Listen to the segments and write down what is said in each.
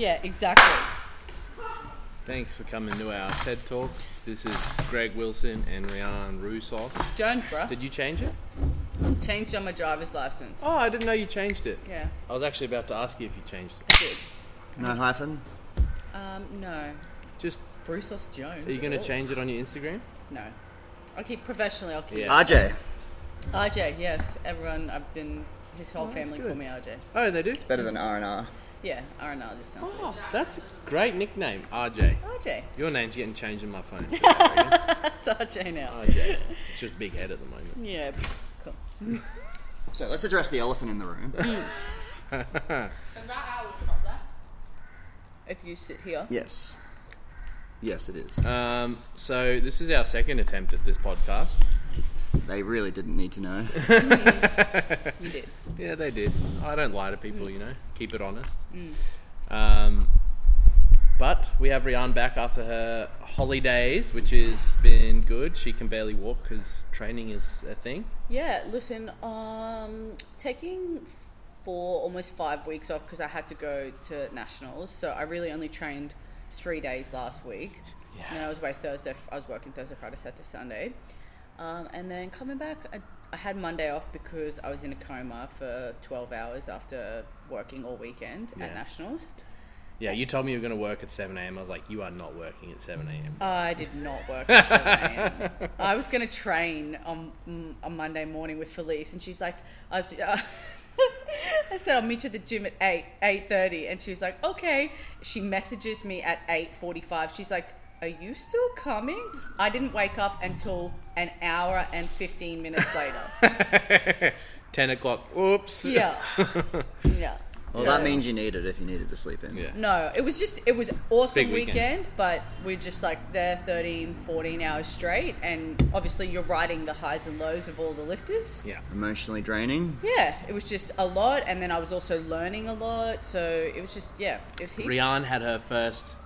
Yeah, exactly. Thanks for coming to our TED Talk. This is Gregg Wilson and Rhiannon Roussos. Jones, bruh. Did you change it? Changed on my driver's license. Oh, I didn't know you changed it. Yeah, I was actually about to ask you if you changed it. I did. No hyphen. Um, no. Just, Roussos Jones. are you going to Oh. change it on your Instagram? No. I'll keep professionally. I'll keep. Yeah. RJ. RJ, yes. Everyone, I've been. His whole Oh, that's family good. call me RJ. Oh, they do? It's better than R and R. Yeah, RNR just sounds Oh, that's a great nickname, RJ. RJ. Your name's getting changed in my phone. too, I reckon. It's RJ now. RJ. It's just big head at the moment. Yeah. Cool. So let's address the elephant in the room. If you sit here. yes. Yes, it is. Um, so this is our second attempt at this podcast. They really didn't need to know. You did. Yeah, they did. I don't lie to people, you know. Keep it honest. Um, but we have Rhian back after her holidays, which has been good. She can barely walk because training is a thing. Yeah, listen, um, taking four, almost five weeks off because I had to go to nationals. So I really only trained three days last week. Yeah. And then I was away Thursday. I was working Thursday, Friday, Saturday, Sunday. Um, and then coming back, I, I had Monday off because I was in a coma for 12 hours after working all weekend Yeah. at nationals. Yeah, you told me you were going to work at 7 a.m. I was like, you are not working at 7 a.m. I did not work at 7 a.m. I was going to train on, on Monday morning with Felice, and she's like, I, was, uh, I said, I'll meet you at the gym at 8, 8.30. And she was like, okay. She messages me at 8.45. She's like, are you still coming? I didn't wake up until an hour and 15 minutes later. 10 o'clock. Oops. Yeah. Yeah. Well, So- that means you need it if you needed to sleep in. Yeah. No, it was just it was awesome Big weekend. weekend, but we're just like there 13, 14 hours straight and obviously you're riding the highs and lows of all the lifters. Yeah. Emotionally draining. Yeah, it was just a lot and then I was also learning a lot, so it was just yeah, it was heaps. Rianne had her first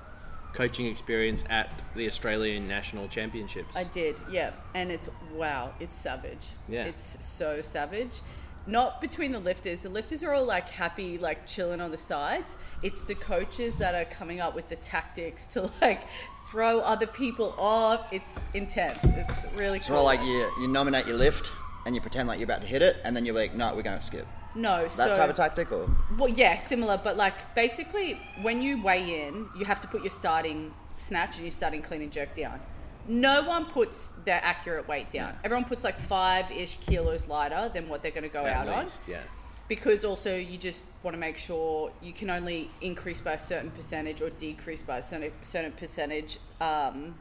coaching experience at the Australian National Championships. I did, yeah. And it's wow, it's savage. Yeah. It's so savage. Not between the lifters. The lifters are all like happy, like chilling on the sides. It's the coaches that are coming up with the tactics to like throw other people off. It's intense. It's really It's cool. more like you, you nominate your lift and you pretend like you're about to hit it, and then you're like, no, we're going to skip. no, That so type of tactic, or well, yeah, similar, but like basically when you weigh in, you have to put your starting snatch and your starting clean and jerk down. No one puts their accurate weight down. Everyone puts like five ish kilos lighter than what they're going to go at out on. yeah. because also you just want to make sure you can only increase by a certain percentage or decrease by a certain, certain percentage um,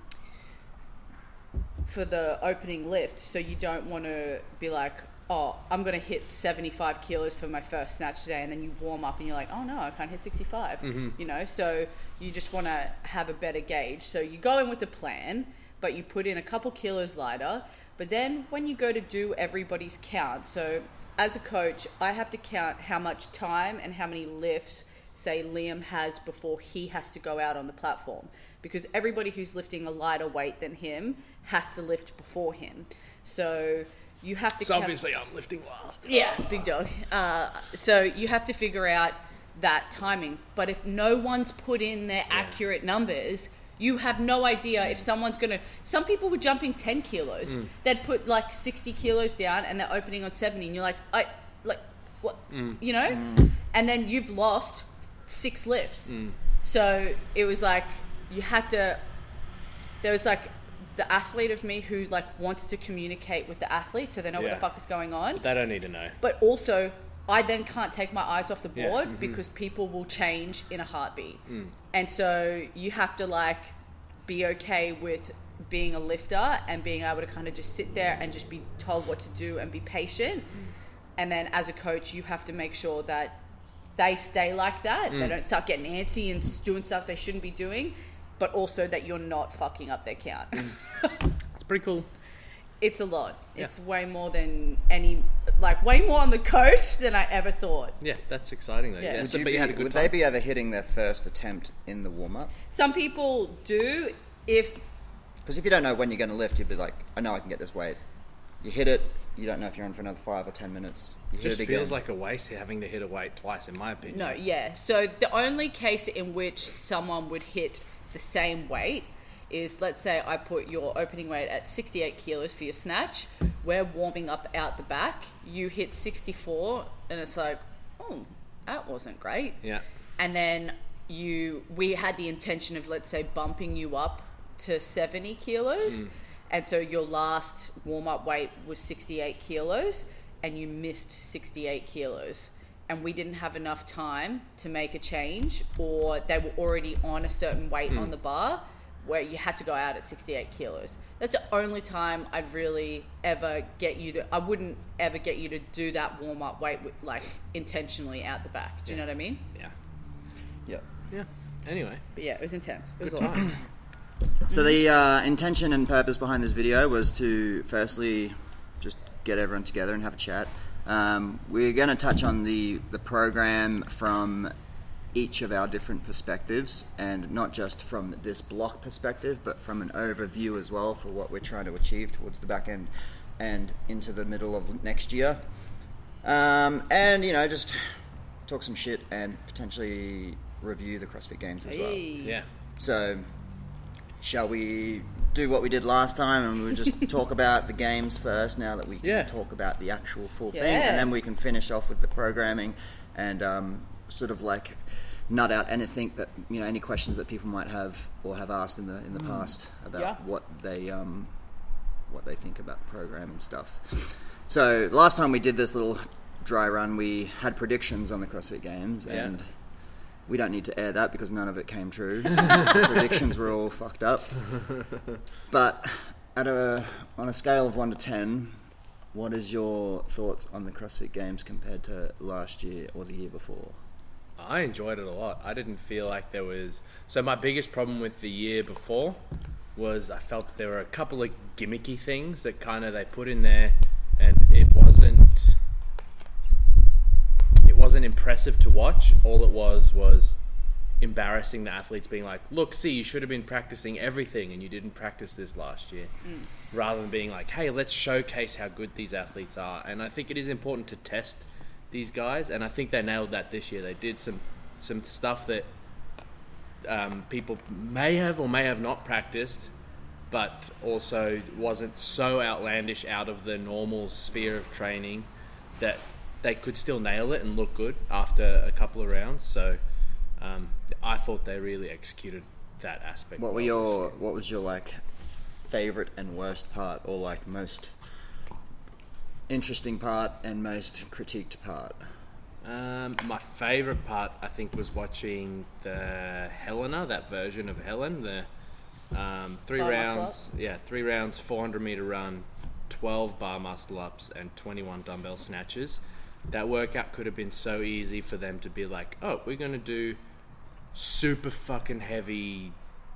for the opening lift. So you don't want to be like, oh, I'm going to hit 75 kilos for my first snatch today, and then you warm up and you're like, oh no, I can't hit 65. Mm-hmm. You know, so you just want to have a better gauge. So you go in with a plan, but you put in a couple kilos lighter. But then when you go to do everybody's count, so as a coach, I have to count how much time and how many lifts, say, Liam has before he has to go out on the platform. Because everybody who's lifting a lighter weight than him has to lift before him. So you have to So count- obviously I'm lifting last. yeah, big dog. Uh, so you have to figure out that timing. But if no one's put in their accurate numbers, you have no idea if someone's going to. Some people were jumping 10 kilos. Mm. They'd put like 60 kilos down and they're opening on 70. And you're like, I, like, what? Mm. You know? Mm. And then you've lost six lifts. So it was like, you had to. There was like the athlete of me who like wants to communicate with the athlete so they know what the fuck is going on They don't need to know. but also I then can't take my eyes off the Yeah, board mhm. because people will change in a heartbeat. Mm. And so you have to like be okay with being a lifter and being able to kind of just sit there and just be told what to do and be patient. And then as a coach, you have to make sure that they stay like that. Mm. They don't start getting antsy and doing stuff they shouldn't be doing, but also that you're not fucking up their count. Mm. It's pretty cool. it's a lot. Yeah. It's way more than any, like way more on the coach than I ever thought. Yeah, that's exciting though. Yeah. Yeah, Would so, you but you had a good would time. they be ever hitting their first attempt in the warm up? Some people do if Because if you don't know when you're going to lift, you'd be like, I know I can get this weight. you hit it, you don't know if you're on for another five or ten minutes. You hit Just it feels like a waste having to hit a weight twice, in my opinion. No, yeah. So the only case in which someone would hit the same weight is let's say I put your opening weight at 68 kilos for your snatch. We're warming up out the back. You hit 64, and it's like, oh, that wasn't great. Yeah. And then you, we had the intention of let's say bumping you up to 70 kilos, hmm. and so your last warm up weight was 68 kilos, and you missed 68 kilos and we didn't have enough time to make a change, or they were already on a certain weight on the bar where you had to go out at 68 kilos. That's the only time I'd really ever get you to, I wouldn't ever get you to do that warm up weight with, like intentionally out the back. Do you know what I mean? Yeah. Yep. Yeah. Anyway, But yeah, it was intense. It was good awesome. time. So the uh, intention and purpose behind this video was to firstly just get everyone together and have a chat. Um, we're going to touch on the the program from each of our different perspectives, and not just from this block perspective, but from an overview as well for what we're trying to achieve towards the back end and into the middle of next year. Um, and you know, just talk some shit and potentially review the CrossFit Games as well. Hey. Yeah. So, shall we do what we did last time and we'll just talk about the games first now that we can Yeah. talk about the actual full thing and then we can finish off with the programming and um, sort of like nut out anything that you know any questions that people might have or have asked in the in the past about Yeah. what they um, what they think about the program and stuff. So last time we did this little dry run, we had predictions on the CrossFit Games, Yeah. and we don't need to air that because none of it came true. predictions were all fucked up. But at a on a scale of one to ten, what is your thoughts on the CrossFit Games compared to last year or the year before? I enjoyed it a lot. I didn't feel like there was. So my biggest problem with the year before was I felt that there were a couple of gimmicky things that kind of they put in there, and it wasn't. It wasn't impressive to watch. All it was was embarrassing the athletes, being like, "Look, see, you should have been practicing everything, and you didn't practice this last year." Rather than being like, "Hey, let's showcase how good these athletes are." And I think it is important to test these guys, and I think they nailed that this year. They did some some stuff that um, people may have or may have not practiced, but also wasn't so outlandish out of the normal sphere of training that they could still nail it and look good after a couple of rounds. So um, I thought they really executed that aspect. What were well your what was your like favorite and worst part, or like most interesting part and most critiqued part? Um, my favorite part, I think, was watching the Helena, that version of Helen, the um, three Bar rounds. Yeah, three rounds, 400 meter run, 12 bar muscle ups, and 21 dumbbell snatches. That workout could have been so easy for them to be like, oh, we're going to do super fucking heavy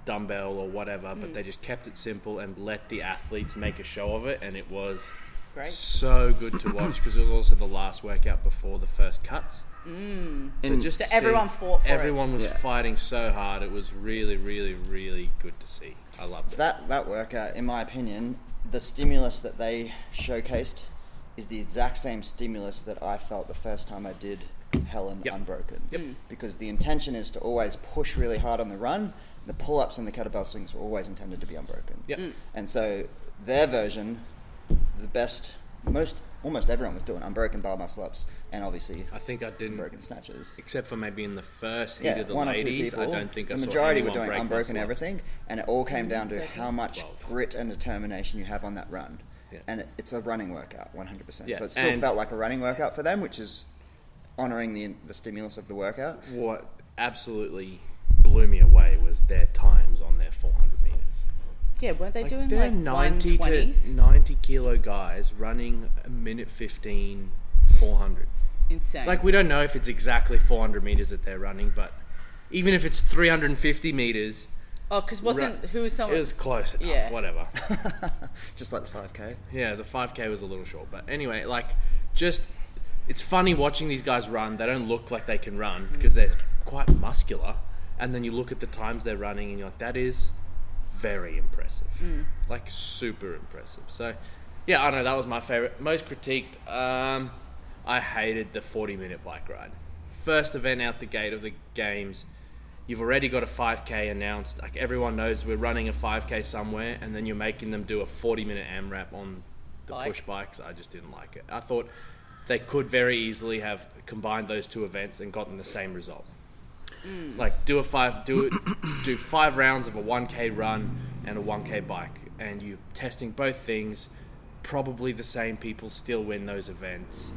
dumbbell or whatever, Mm. but they just kept it simple and let the athletes make a show of it, and it was Great. so good to watch because it was also the last workout before the first cuts. In- So just So to everyone fought for it. everyone was Yeah. fighting so hard. It was really, really, really good to see. I loved it. that that workout, in my opinion, the stimulus that they showcased is the exact same stimulus that I felt the first time I did Helen Yep. Unbroken. Yep. Mm. Because the intention is to always push really hard on the run. The pull ups and the kettlebell swings were always intended to be unbroken. Yep. Mm. And so their version, the best, most, almost everyone was doing unbroken bar muscle ups and obviously I think I didn't, unbroken snatches. except for maybe in the first heat Yeah, of the one or two ladies. people. I don't think the I saw majority were doing unbroken everything, and it all came mm. down to how much Twelve. grit and determination you have on that run. Yeah. And it, it's a running workout, one hundred percent. Yeah, So it still and- felt like a running workout for them, which is honouring the the stimulus of the workout. What absolutely blew me away was their times on their 400 meters. Yeah, weren't they Like, doing they're like 90 120s? to 90 kilo guys running a minute 15 400. Insane. Like we don't know if it's exactly 400 meters that they're running, but even if it's 350 meters, oh, because wasn't Ru- who was someone? it was close enough. Yeah. Whatever. Just like the five k. Yeah, the 5K was a little short. But anyway, like, just, it's funny watching these guys run. They don't look like they can run because they're quite muscular. And then you look at the times they're running and you're like, that is very impressive. Like, super impressive. So, Yeah, I know that was my favorite. Most critiqued. Um, I hated the forty-minute bike ride. First event out the gate of the games. You've already got a 5k announced. Like everyone knows, we're running a 5k somewhere, and then you're making them do a 40-minute AMRAP on the Bike. push bikes. I just didn't like it. I thought they could very easily have combined those two events and gotten the same result. Mm. Like do a five, do it, do five rounds of a 1k run and a 1k bike, and you testing both things. Probably the same people still win those events.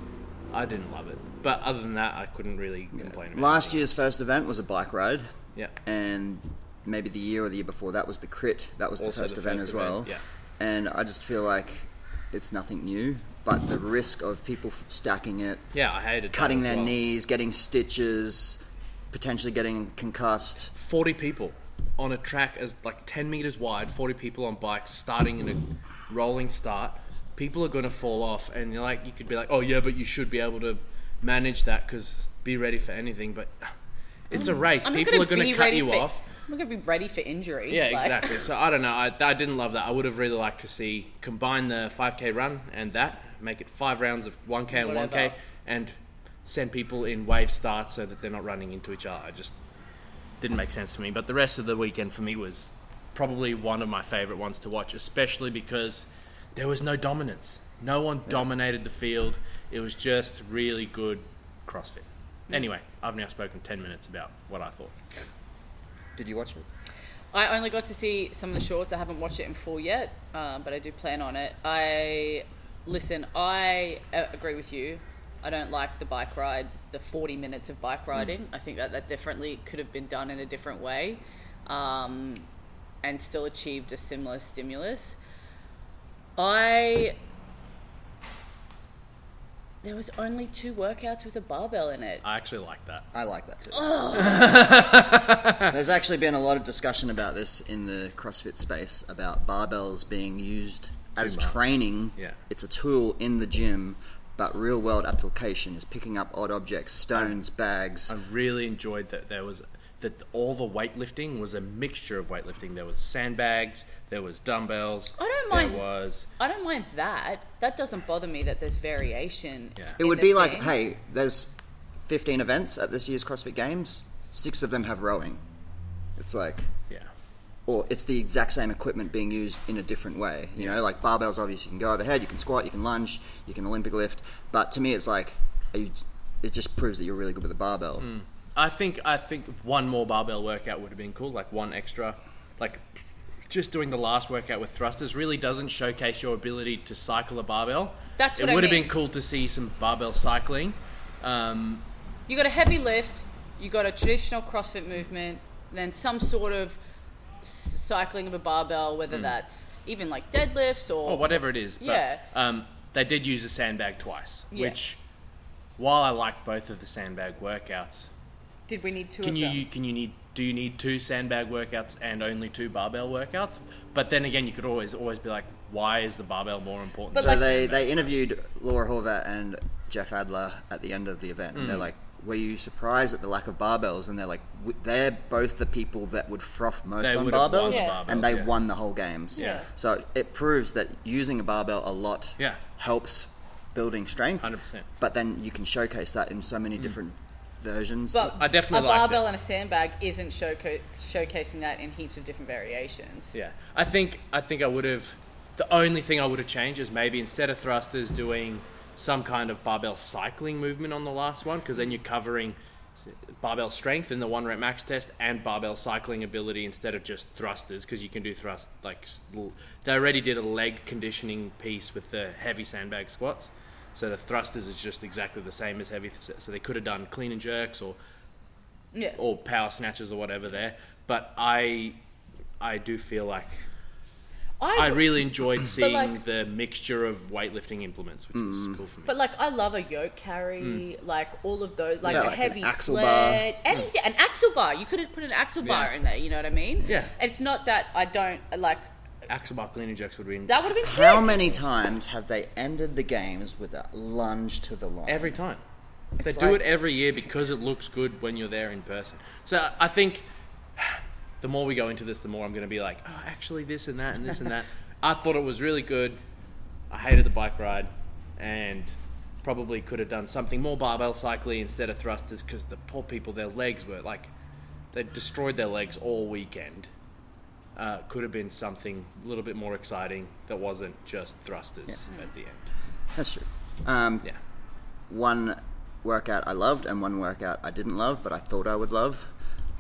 I didn't love it, but other than that, I couldn't really complain. About Last it. year's first event was a bike ride, yeah, and maybe the year or the year before that was the crit. That was the Also first the event first as well. event, yeah. And I just feel like it's nothing new, but the risk of people stacking it, yeah, I hated cutting their well. knees, getting stitches, potentially getting concussed. Forty people on a track as like ten meters wide. Forty people on bikes starting in a rolling start. People are going to fall off, and you're like, you could be like, oh yeah, but you should be able to manage that because be ready for anything. But it's a race. I'm not people gonna are going be to cut ready you for- off. I'm not gonna be ready for injury. Yeah, like- exactly. So I don't know. I, I didn't love that. I would have really liked to see combine the 5k run and that, make it five rounds of 1k and 1k, and send people in wave starts so that they're not running into each other. I just didn't make sense to me. But the rest of the weekend for me was probably one of my favorite ones to watch, especially because there was no dominance. No one dominated the field. It was just really good CrossFit. Mm. Anyway, I've now spoken 10 minutes about what I thought. Did you watch it? I only got to see some of the shorts. I haven't watched it in full yet, um, but I do plan on it. I listen. I uh, agree with you. I don't like the bike ride, the 40 minutes of bike riding. I think that that definitely could have been done in a different way, um, and still achieved a similar stimulus. I there was only two workouts with a barbell in it. I actually like that. I like that too. There's actually been a lot of discussion about this in the CrossFit space about barbells being used as much. training. Yeah. It's a tool in the gym, but real world application is picking up odd objects, stones, bags. I really enjoyed that there was that all the weightlifting was a mixture of weightlifting. There was sandbags, there was dumbbells. I don't mind. there mind- was I don't mind that. That doesn't bother me that there's variation. Yeah. It would the be like, hey, there's 15 events at this year's CrossFit Games. Six of them have rowing. It's like, yeah. or it's the exact same equipment being used in a different way. You know, like barbells, obviously, you can go overhead, you can squat, you can lunge, you can Olympic lift. But to me, it's like, are you, it just proves that you're really good with a barbell. Hmm. I think I think one more barbell workout would have been cool, like one extra, like just doing the last workout with thrusters really doesn't showcase your ability to cycle a barbell. That's it what I would have mean. been cool to see some barbell cycling. Um, You got a heavy lift, you got a traditional CrossFit movement, then some sort of s- cycling of a barbell, whether Hmm. that's even like deadlifts or or whatever it is. But, Yeah. Um, they did use a sandbag twice, Yeah. which, while I like both of the sandbag workouts, Did we need two can of you them? can you need do you need two sandbag workouts and only two barbell workouts? But then again, you could always always be like, why is the barbell more important? But So like- they, sandbag? they interviewed Laura Horvath and Jeff Adler at the end of the event, and Mm. they're like, "Were you surprised at the lack of barbells?" And they're like, "W- "They're both the people that would froth most They on would have won barbells, Yeah. barbells, and they yeah. won the whole games." Yeah. So it proves that using a barbell a lot Yeah. helps building strength. 100%. But then you can showcase that in so many different versions. But I definitely like. a liked barbell it. and a sandbag isn't showca- showcasing that in heaps of different variations. Yeah, I think I think I would have. The only thing I would have changed is maybe instead of thrusters doing some kind of barbell cycling movement on the last one, because then you're covering barbell strength in the one rep max test and barbell cycling ability instead of just thrusters, because you can do thrust like they already did a leg conditioning piece with the heavy sandbag squats. So the thrusters is just exactly the same as heavy. So they could have done clean and jerks or Yeah. or power snatches or whatever there. But I I do feel like I really enjoyed seeing like- the mixture of weightlifting implements, which was mm. cool for me. But like, I love a yoke carry, mm. like all of those, like Yeah, a like an heavy axle sled, bar. anything, an axle bar. You could have put an axle bar in there. You know what I mean? Yeah. It's not that I don't like. Axle bar clean and jerks would win That would have been How sick. many times have they ended the games with a lunge to the line? every time. They It's do like- it every year because it looks good when you're there in person. So I think the more we go into this, the more I'm going to be like, oh, actually, this and that and this and that. I thought it was really good. I hated the bike ride, and probably could have done something more barbell cycling instead of thrusters because the poor people, their legs were like they destroyed their legs all weekend. Uh, could have been something a little bit more exciting that wasn't just thrusters at the end. That's true. Um, Yeah. One workout I loved and one workout I didn't love, but I thought I would love.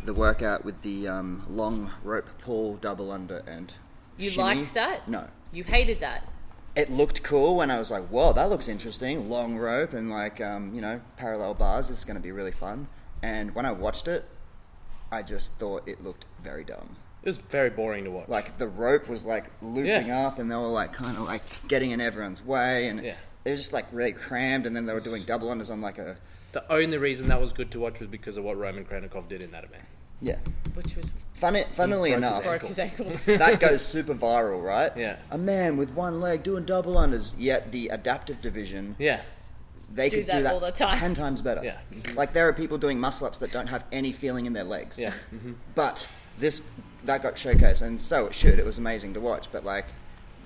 The workout with the um, long rope pull, double under, and You shimmy. liked that? No. You hated that. It looked cool when I was like, "Whoa, that looks interesting." Long rope and like um, you know parallel bars. This is going to be really fun. And when I watched it, I just thought it looked very dumb. It was very boring to watch. Like the rope was like looping Yeah. up, and they were like kind of like getting in everyone's way, and Yeah. it was just like really crammed. And then they were doing double unders on like a the only reason that was good to watch was because of what Roman Khrennikov did in that event. yeah. Which was Funny, funnily broke his enough, broke his ankle. that goes super viral, right? Yeah. A man with one leg doing double unders, yet the adaptive division Yeah. they Do could that do that all the time. ten times better. Yeah. Like there are people doing muscle ups that don't have any feeling in their legs. Yeah. Mm-hmm. But this that got showcased, and so it should. It was amazing to watch. But like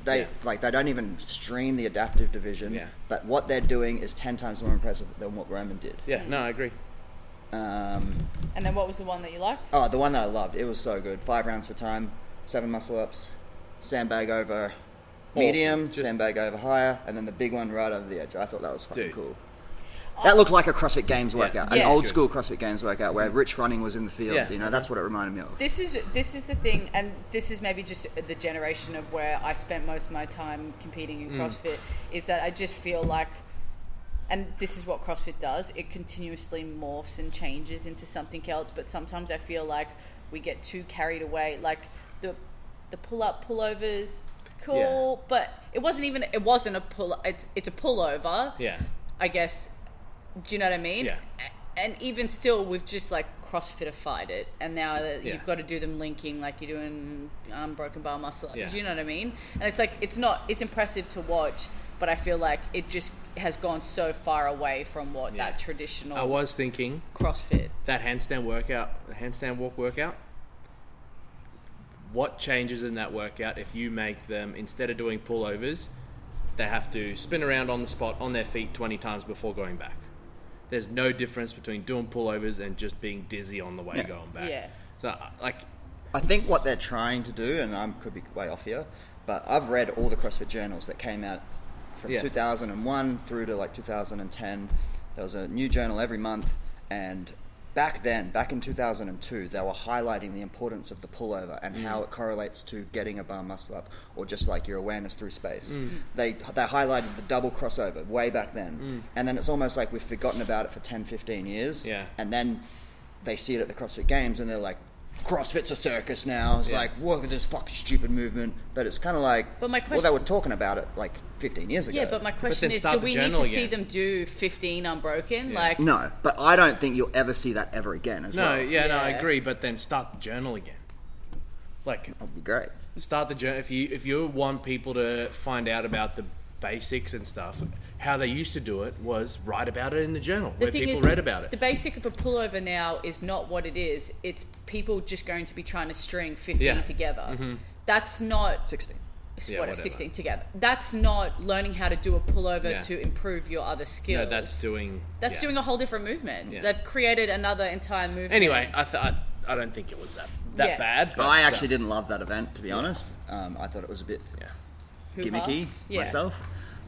they Yeah. like they don't even stream the adaptive division. Yeah. But what they're doing is ten times more impressive than what Roman did. Yeah. No, I agree. Um, And then what was the one that you liked? oh, the one that I loved. It was so good. Five rounds for time, seven muscle ups, sandbag over medium, Just- sandbag over higher, and then the big one right over the edge. I thought that was fucking Dude. cool. That looked like a CrossFit Games workout, an Yeah. old school CrossFit Games workout where Rich Froning was in the field. Yeah. You know, that's what it reminded me of. This is this is the thing, and this is maybe just the generation of where I spent most of my time competing in mm. CrossFit. Is that I just feel like, and this is what CrossFit does. It continuously morphs and changes into something else. But sometimes I feel like we get too carried away. Like the the pull up pullovers, cool, but it wasn't even. It wasn't a pull. It's it's a pullover. Yeah. I guess. Do you know what I mean? Yeah. And even still, we've just like CrossFitified it, and now that Yeah. you've got to do them linking like you're doing um, broken bar muscle. Yeah. Do you know what I mean? And it's like it's not. It's impressive to watch, but I feel like it just has gone so far away from what Yeah. that traditional I was thinking CrossFit. that handstand workout, the handstand walk workout. What changes in that workout if you make them instead of doing pullovers, they have to spin around on the spot on their feet 20 times before going back. There's no difference between doing pullovers and just being dizzy on the way Yeah. going back. Yeah. So uh, like I think what they're trying to do, and I could be way off here, but I've read all the CrossFit journals that came out from Yeah. 2001 through to like 2010. There was a new journal every month, and back then, back in 2002, they were highlighting the importance of the pullover and how mm. it correlates to getting a bar muscle up, or just like your awareness through space. Mm. They they highlighted the double crossover way back then, mm. and then it's almost like we've forgotten about it for 10, 15 years, Yeah. and then they see it at the CrossFit Games and they're like, CrossFit's a circus now. It's Yeah. like, look at this fucking stupid movement. But it's kind of like, But my question, well, they were talking about it like 15 years ago. Yeah, but my question then is, do we need journal to see them do 15 unbroken? Yeah. Like, no, but I don't think you'll ever see that ever again as no, well. yeah, no, I agree, but then start the journal again. Like That'd be great. start the journal if you if you want people to find out about the basics and stuff how they used to do it was write about it in the journal the where thing people is, read about it. The basic of a pullover now is not what it is. It's people just going to be trying to string 15 Yeah. Mm-hmm. together. That's not 16. Yeah, whatever, whatever. 16 together. That's not learning how to do a pullover Yeah. to improve your other skills. no that's doing That's yeah. doing a whole different movement. Yeah. They've created another entire movement. anyway I, th- I I don't think it was that that Yeah. bad but I actually uh, didn't love that event, to be honest. Um, I thought it was a bit yeah Hoo-ha. gimmicky Yeah. myself.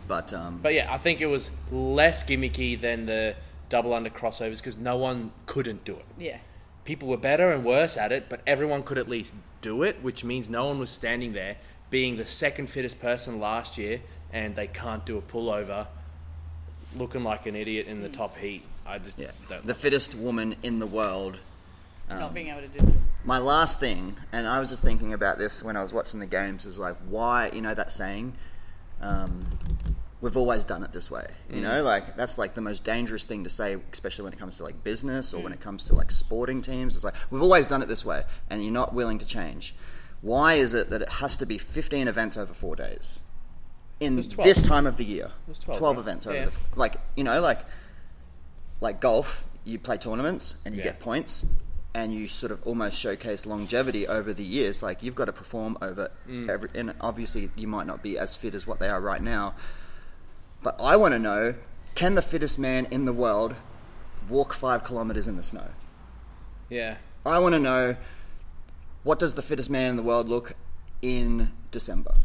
But, um, but yeah I think it was less gimmicky than the double under crossovers because no one couldn't do it Yeah. people were better and worse at it, but everyone could at least do it, which means no one was standing there being the second fittest person last year and they can't do a pullover looking like an idiot in the top heat. I just yeah, don't the fittest woman in the world. Um, not being able to do it. My last thing, and I was just thinking about this when I was watching the games, is like, why, you know, that saying, um, we've always done it this way. You know, mm. like, that's like the most dangerous thing to say, especially when it comes to like business or when mm. it comes to like sporting teams. It's like, we've always done it this way, and you're not willing to change. Why is it that it has to be 15 events over four days? In this time of the year, was 12, right? events over Yeah. the like you know like like golf, you play tournaments and you Yeah. get points, and you sort of almost showcase longevity over the years. Like you've got to perform over mm. every, and obviously you might not be as fit as what they are right now. But I want to know: Can the fittest man in the world walk five kilometers in the snow? Yeah. I want to know what does the fittest man in the world look in December?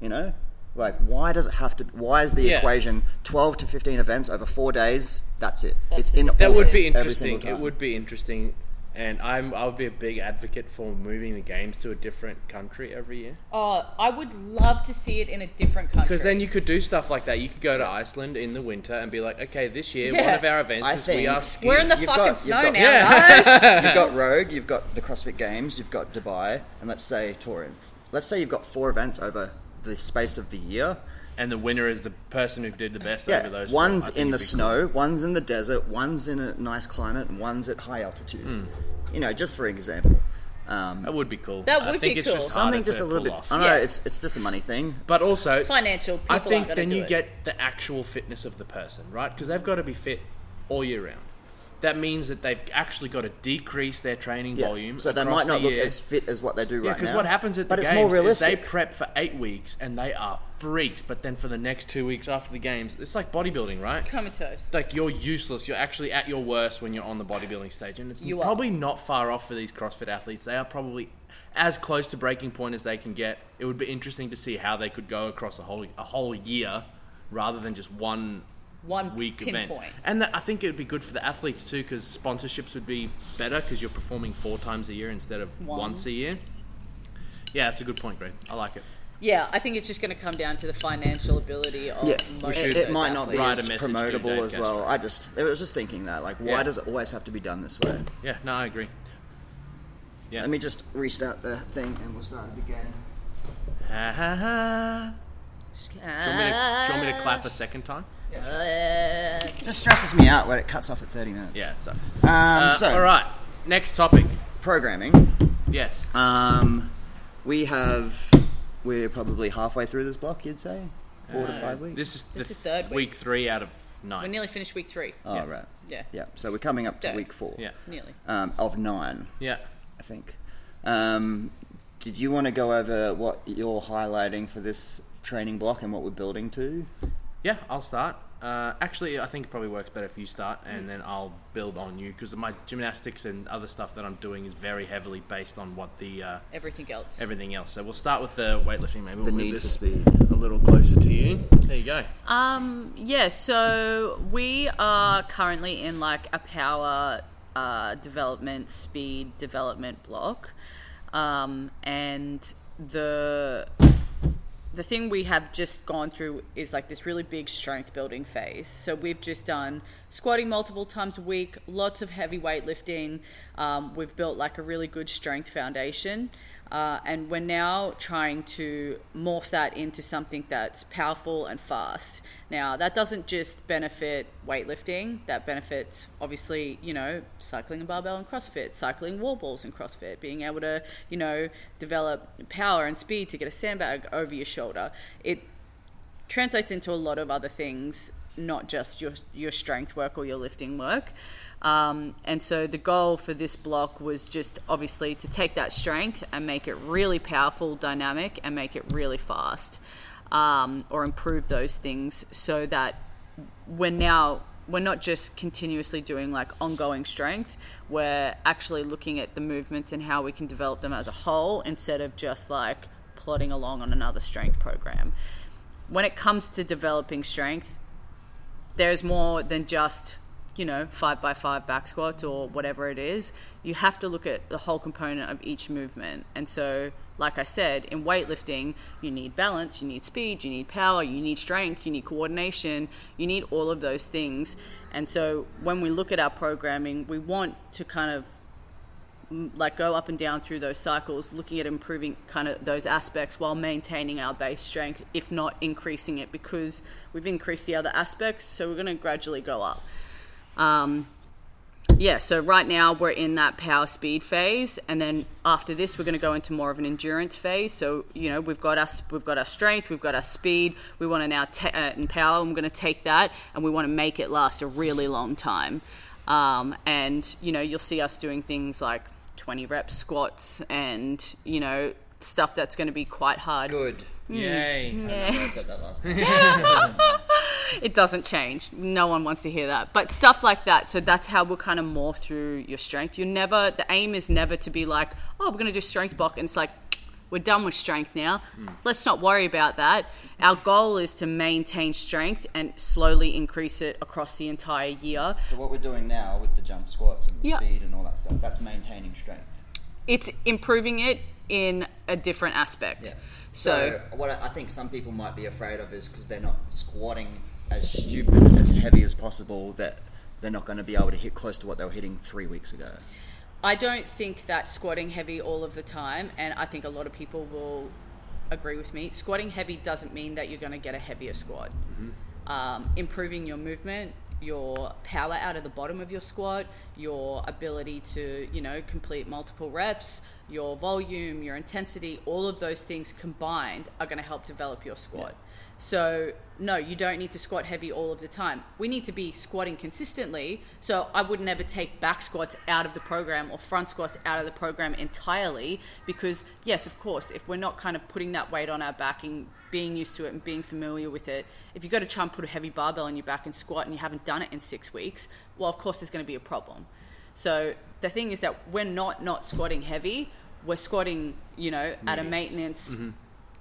You know, like why does it have to? Why is the Yeah. equation twelve to fifteen events over four days? That's it. That's it's it. in That would be interesting. It would be interesting, and I'm I would be a big advocate for moving the games to a different country every year. Oh, I would love to see it in a different country. Because then you could do stuff like that. You could go to Iceland in the winter and be like, okay, this year one of our events I is we think- are skiing. we're in the You've fucking got- you've snow got- now, Yeah. guys. you've got Rogue, you've got the CrossFit Games, you've got Dubai, and let's say Torian. Let's say you've got four events over the space of the year. And the winner is the person who did the best Yeah, over those. one's I in the it'd be snow, one's in the desert, one's in a nice climate, and one's at high altitude. Hmm. You know, just for example. Um. That would be cool. That I would think be it's cool. Just something just a little bit. off. I know Yeah. it's it's just a money thing. But also, Financial. People I think then you it. get the actual fitness of the person, right? Because they've got to be fit all year round. That means that they've actually got to decrease their training Yes. volume. So they might not the look year. as fit as what they do Yeah, right now. because what happens at but the it's games more is realistic. they prep for eight weeks and they are freaks, but then for the next two weeks after the games, it's like bodybuilding, right? comatose. Like you're useless. You're actually at your worst when you're on the bodybuilding stage, and it's You are. probably not far off for these CrossFit athletes. They are probably as close to breaking point as they can get. It would be interesting to see how they could go across a whole a whole year rather than just one One week pinpoint. event. And that, I think it would be good for the athletes too, because sponsorships would be better because you're performing four times a year instead of One. once a year. Yeah, that's a good point, Gregg. I like it. Yeah, I think it's just going to come down to the financial ability of Yeah, most should of it, those it might not be as promotable as well. Castro. I just, I was just thinking that, like, why Yeah. does it always have to be done this way? Yeah, no, I agree. Yeah. Let me just restart the thing, and we'll start it again. Ha ha ha. Do you, want me to, do you want me to clap a second time? It just stresses me out when it cuts off at thirty minutes. Yeah, it sucks. Um, Uh, so, all right, next topic. programming. Yes. Um, we have. We're probably halfway through this block. You'd say four to five weeks. This is the This is third week. week three out of nine. We're nine. nearly finished week three. oh yeah. right. Yeah, Yeah. So we're coming up to Third. week four. Yeah, nearly. Um, of nine, yeah. I think. Um, did you want to go over what you're highlighting for this training block and what we're building to? Yeah, I'll start. Uh, actually, I think it probably works better if you start, and then I'll build on you because my gymnastics and other stuff that I'm doing is very heavily based on what the uh, Everything else. everything else. So we'll start with the weightlifting. Maybe The we'll need move for this speed. a little closer to you. There you go. Um, yeah, so we are currently in like a power uh, development, speed development block. Um, and the the thing we have just gone through is like this really big strength building phase. So we've just done squatting multiple times a week, lots of heavy weightlifting. Um, we've built like a really good strength foundation. Uh, and we're now trying to morph that into something that's powerful and fast. Now, that doesn't just benefit weightlifting, that benefits obviously, you know, cycling and barbell and CrossFit, cycling wall balls in CrossFit, being able to, you know, develop power and speed to get a sandbag over your shoulder. It translates into a lot of other things, not just your your strength work or your lifting work. Um, and so the goal for this block was just obviously to take that strength and make it really powerful, dynamic, and make it really fast, um, or improve those things so that we're now we're not just continuously doing like ongoing strength we're actually looking at the movements and how we can develop them as a whole instead of just like plodding along on another strength program when it comes to developing strength there's more than just you know five by five back squats or whatever it is. You have to look at the whole component of each movement. And so like i said in weightlifting you need balance you need speed you need power you need strength you need coordination you need all of those things. And so when we look at our programming we want to kind of like go up and down through those cycles, looking at improving kind of those aspects while maintaining our base strength, if not increasing it, because we've increased the other aspects, so we're going to gradually go up. Um, yeah, so right now we're in that power speed phase, and then after this we're going to go into more of an endurance phase. So you know we've got us, we've got our strength, we've got our speed. We want to now ta- uh, power. I'm going to take that, and we want to make it last a really long time. Um, and, you know, you'll see us doing things like 20 rep squats and, you know, stuff that's going to be quite hard. Good. Hmm. Yay. I I said that last time. It doesn't change. No one wants to hear that. But stuff like that. So that's how we'll kind of morph through your strength. You're never, the aim is never to be like, oh, we're going to do strength block. And it's like, we're done with strength now. Let's not worry about that. Our goal is to maintain strength and slowly increase it across the entire year. So what we're doing now with the jump squats and the Yeah. speed and all that stuff, that's maintaining strength. It's improving it in a different aspect. Yeah. So, So, what I I think some people might be afraid of is because they're not squatting as stupid as heavy as possible that they're not going to be able to hit close to what they were hitting three weeks ago. I don't think that squatting heavy all of the time, and I think a lot of people will agree with me. Squatting heavy doesn't mean that you're going to get a heavier squat. Um, improving your movement, your power out of the bottom of your squat, your ability to, you know, complete multiple reps, your volume, your intensity, all of those things combined are going to help develop your squat. So, no, you don't need to squat heavy all of the time. We need to be squatting consistently. So, I would never take back squats out of the program or front squats out of the program entirely because, yes, of course, if we're not kind of putting that weight on our back and being used to it and being familiar with it, if you've got to try and put a heavy barbell on your back and squat and you haven't done it in six weeks, well, of course, there's going to be a problem. So, the thing is that we're not not squatting heavy. We're squatting, you know, at a maintenance. Mm-hmm.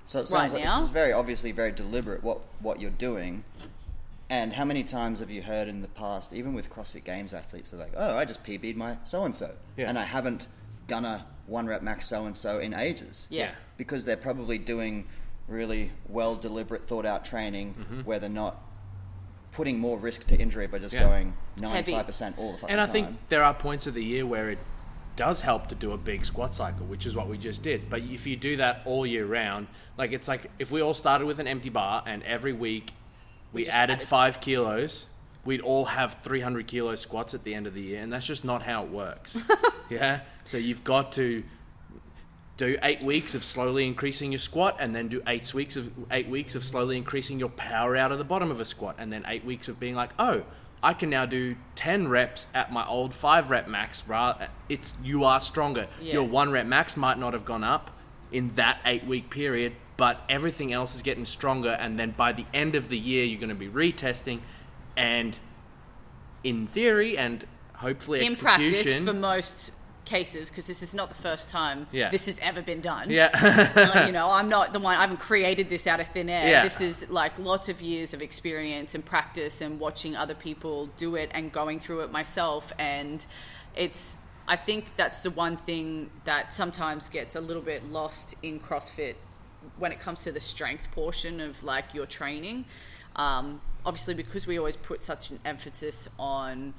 So it sounds Right like now? it's very obviously very deliberate what what you're doing. And how many times have you heard in the past, even with CrossFit Games athletes, they're like, "Oh, I just PB'd my so and so, and I haven't done a one rep max so and so in ages." Yeah. because they're probably doing really well deliberate thought out training where they're not putting more risk to injury by just Mm-hmm. Yeah. going 95% all the fucking And I time. think there are points of the year where it does help to do a big squat cycle, which is what we just did. But if you do that all year round, like it's like if we all started with an empty bar and every week we, just added, added- five kilos, we'd all have 300 kilo squats at the end of the year. And that's just not how it works. yeah? So you've got to do eight weeks of slowly increasing your squat and then do eight weeks of eight weeks of slowly increasing your power out of the bottom of a squat and then eight weeks of being like oh i can now do 10 reps at my old 5 rep max it's you are stronger Yeah. your 1 rep max might not have gone up in that 8 week period but everything else is getting stronger and then by the end of the year you're going to be retesting and in theory and hopefully in practice for most cases because this is not the first time Yeah. this has ever been done yeah you know i'm not the one i haven't created this out of thin air Yeah. this is like lots of years of experience and practice and watching other people do it and going through it myself and it's i think that's the one thing that sometimes gets a little bit lost in crossfit when it comes to the strength portion of like your training um, obviously because we always put such an emphasis on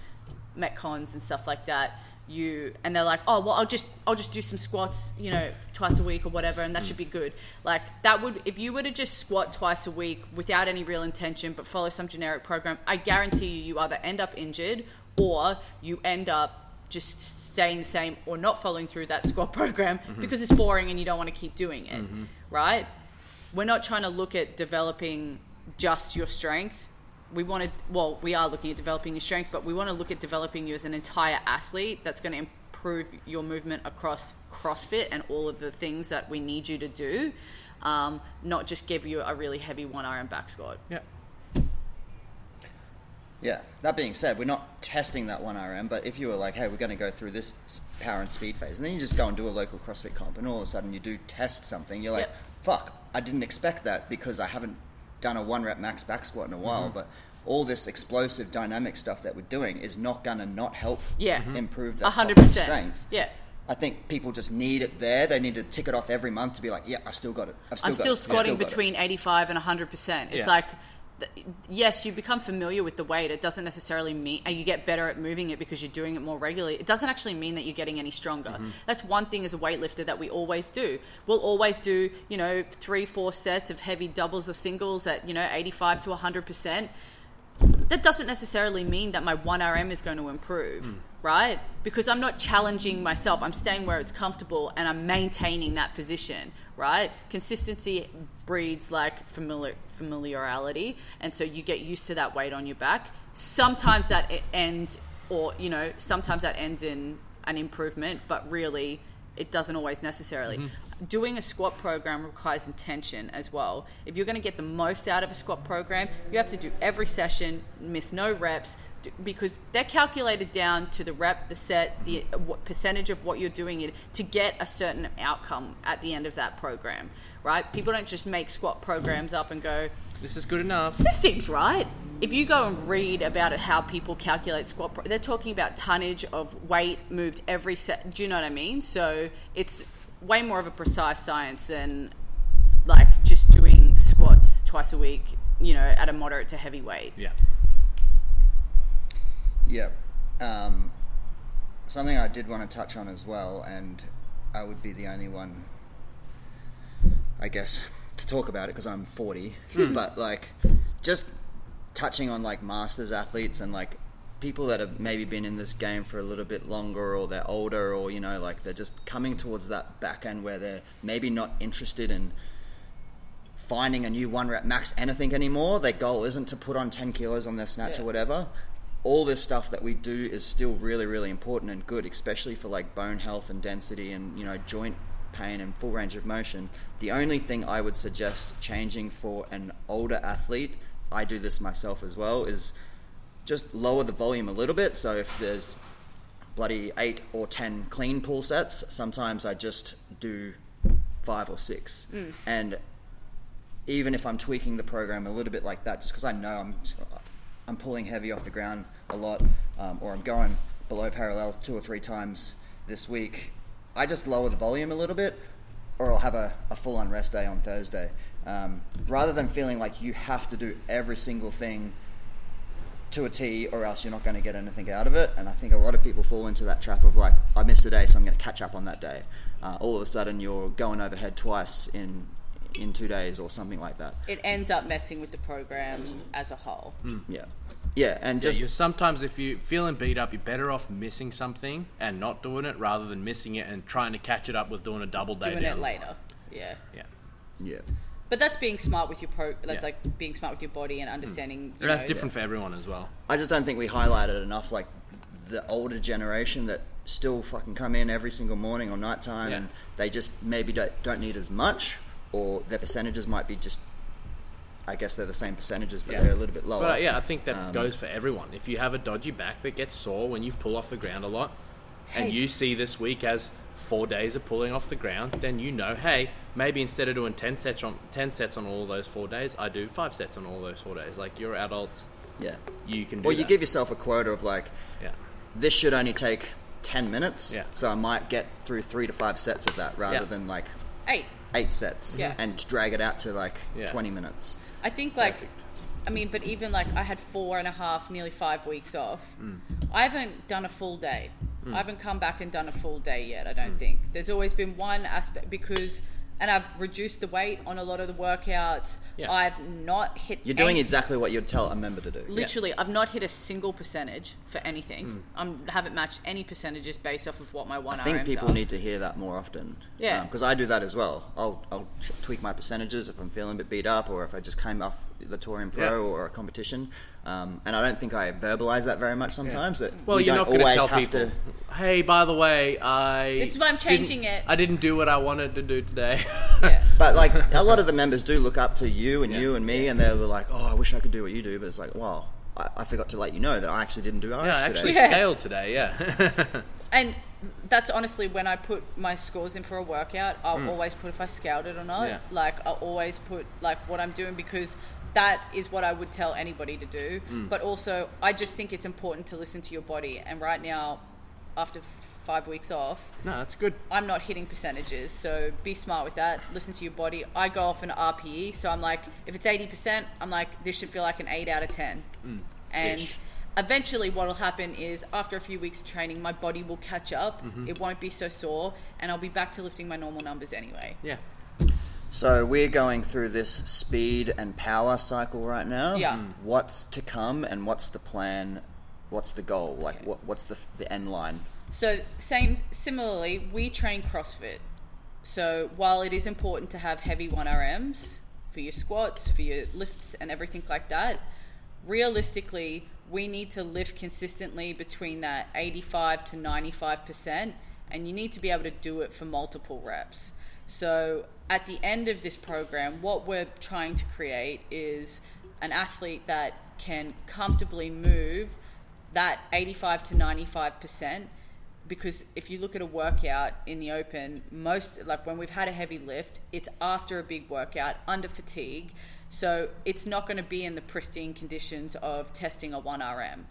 metcons and stuff like that you and they're like oh well i'll just i'll just do some squats you know twice a week or whatever and that should be good. Like that would if you were to just squat twice a week without any real intention but follow some generic program i guarantee you you either end up injured or you end up just staying the same or not following through that squat program mm-hmm. because it's boring and you don't want to keep doing it mm-hmm. right? We're not trying to look at developing just your strength. We want to, well, we are looking at developing your strength, but we want to look at developing you as an entire athlete that's going to improve your movement across CrossFit and all of the things that we need you to do, um, not just give you a really heavy one RM back squat. yeah Yeah. That being said, we're not testing that one RM, but if you were like, hey, we're going to go through this power and speed phase, and then you just go and do a local CrossFit comp, and all of a sudden you do test something, you're like, Yep. fuck, I didn't expect that because I haven't done a one rep max back squat in a while, mm-hmm. but all this explosive dynamic stuff that we're doing is not going to not help Yeah. Mm-hmm. improve A that hundred top end percent. strength. Yeah. I think people just need it there. They need to tick it off every month to be like, yeah, I've still got it. I've still I'm got still it. Squatting got it." between 85 and 100%. It's Yeah. like, th- yes, you become familiar with the weight. It doesn't necessarily mean, and you get better at moving it because you're doing it more regularly. It doesn't actually mean that you're getting any stronger. Mm-hmm. That's one thing as a weightlifter that we always do. We'll always do, you know, three, four sets of heavy doubles or singles at, you know, 85 to 100% that doesn't necessarily mean that my 1RM is going to improve, right? Because I'm not challenging myself. I'm staying where it's comfortable and I'm maintaining that position, right? Consistency breeds like familiar, familiarity. And so you get used to that weight on your back. Sometimes that ends or you know sometimes that ends in an improvement but really it doesn't always necessarily mm-hmm. doing a squat program requires intention as well if you're going to get the most out of a squat program you have to do every session miss no reps because they're calculated down to the rep the set the uh, what percentage of what you're doing it to get a certain outcome at the end of that program right people don't just make squat programs up and go This is good enough. this seems right. If you go and read about it, how people calculate squat, pro- they're talking about tonnage of weight moved every set. Do you know what I mean? So it's way more of a precise science than like just doing squats twice a week. You know, at a moderate to heavy weight. Yeah. Yep. Um, something I did want to touch on as well, and I would be the only one, I guess, to talk about it because I'm 40. But like, just touching on like masters athletes and like people that have maybe been in this game for a little bit longer or they're older or you know like they're just coming towards that back end where they're maybe not interested in finding a new one rep max anything anymore. Their goal isn't to put on 10 kilos on their snatch Yeah. or whatever. All this stuff that we do is still really, really important and good, especially for like bone health and density and, you know, joint pain and full range of motion. The only thing I would suggest changing for an older athlete, I do this myself as well, is just lower the volume a little bit. So if there's bloody eight or ten clean pull sets, sometimes I just do five or six. Mm. And even if I'm tweaking the program a little bit like that, just because I know I'm I'm pulling heavy off the ground a lot, um, or I'm going below parallel two or three times this week, I just lower the volume a little bit, or I'll have a, a full on rest day on Thursday. Um, rather than feeling like you have to do every single thing to a T, or else you're not going to get anything out of it. And I think a lot of people fall into that trap of like, I missed a day, so I'm going to catch up on that day. Uh, all of a sudden, you're going overhead twice in in two days, or something like that. It ends up messing with the program as a whole. Hmm. Yeah, yeah, and just you sometimes if you're feeling beat up, you're better off missing something and not doing it rather than missing it and trying to catch it up with doing a double day. Doing down it later. Yeah. Yeah. yeah, But that's being smart with your pro. That's Yeah. Like being smart with your body and understanding. Hmm. you And that's know, different for everyone as well. I just don't think we highlighted enough like the older generation that still fucking come in every single morning or nighttime Yeah. and they just maybe don't, don't need as much or their percentages might be just I guess they're the same percentages but Yeah. they're a little bit lower. But uh, yeah, I think that Um, goes for everyone. If you have a dodgy back that gets sore when you pull off the ground a lot, Hey. and you see this week as four days of pulling off the ground, then you know, hey, maybe instead of doing ten sets on ten sets on all those four days, I do five sets on all those four days. Like you're adults, Yeah. you can do Or you that. give yourself a quota of like yeah, this should only take 10 minutes. Yeah. So I might get through 3 to 5 sets of that rather Yeah. than like Eight. 8 sets Yeah. and drag it out to like Yeah. 20 minutes. I think like, Perfect. I mean, but even like I had four and a half, nearly five weeks off. Mm. I haven't done a full day. I haven't come back and done a full day yet. I Mm. don't think there's always been one aspect because, and I've reduced the weight on a lot of the workouts. Yeah. I've not hit. You're doing any- exactly what you'd tell a member to do. Literally, I've not hit a single percentage for anything. Hmm. I haven't matched any percentages based off of what my one I think RMs people are. need to hear that more often. Yeah. Um, because I do that as well. I'll, I'll tweak my percentages if I'm feeling a bit beat up or if I just came off the Torian Pro Yeah. or a competition. Um, and I don't think I verbalize that very much sometimes. That Well, you you're don't not going to always tell have people, to- hey, by the way, I. This is why I'm didn't- changing it." I didn't do what I wanted to do today. Yeah. But like a lot of the members do look up to you and Yeah. you and me, and they're like, "Oh, I wish I could do what you do," but it's like, well, I, I forgot to let you know that I actually didn't do RX yeah, I today. actually Yeah. scaled today. Yeah. And that's honestly when I put my scores in for a workout, I'll always put if I scaled it or not. Yeah. Like I'll always put like what I'm doing because that is what I would tell anybody to do. Hmm. But also, I just think it's important to listen to your body. And right now, after five weeks off, no, that's good. I'm not hitting percentages, so be smart with that. Listen to your body. I go off an RPE, so I'm like, if it's 80%, I'm like, this should feel like an 8 out of 10. and Ish. eventually, what will happen is after a few weeks of training, my body will catch up. It won't be so sore, and I'll be back to lifting my normal numbers anyway. Yeah. So we're going through this speed and power cycle right now. Yeah. Mm. What's to come and what's the plan? What's the goal? Like, Okay. what, what's the the end line? So, same similarly, we train CrossFit. So, while it is important to have heavy 1RMs for your squats, for your lifts, and everything like that, realistically, we need to lift consistently between that 85 to 95%, and you need to be able to do it for multiple reps. So, at the end of this program, what we're trying to create is an athlete that can comfortably move that 85 to 95% because if you look at a workout in the open most like when we've had a heavy lift it's after a big workout under fatigue. So it's not going to be in the pristine conditions of testing a 1rm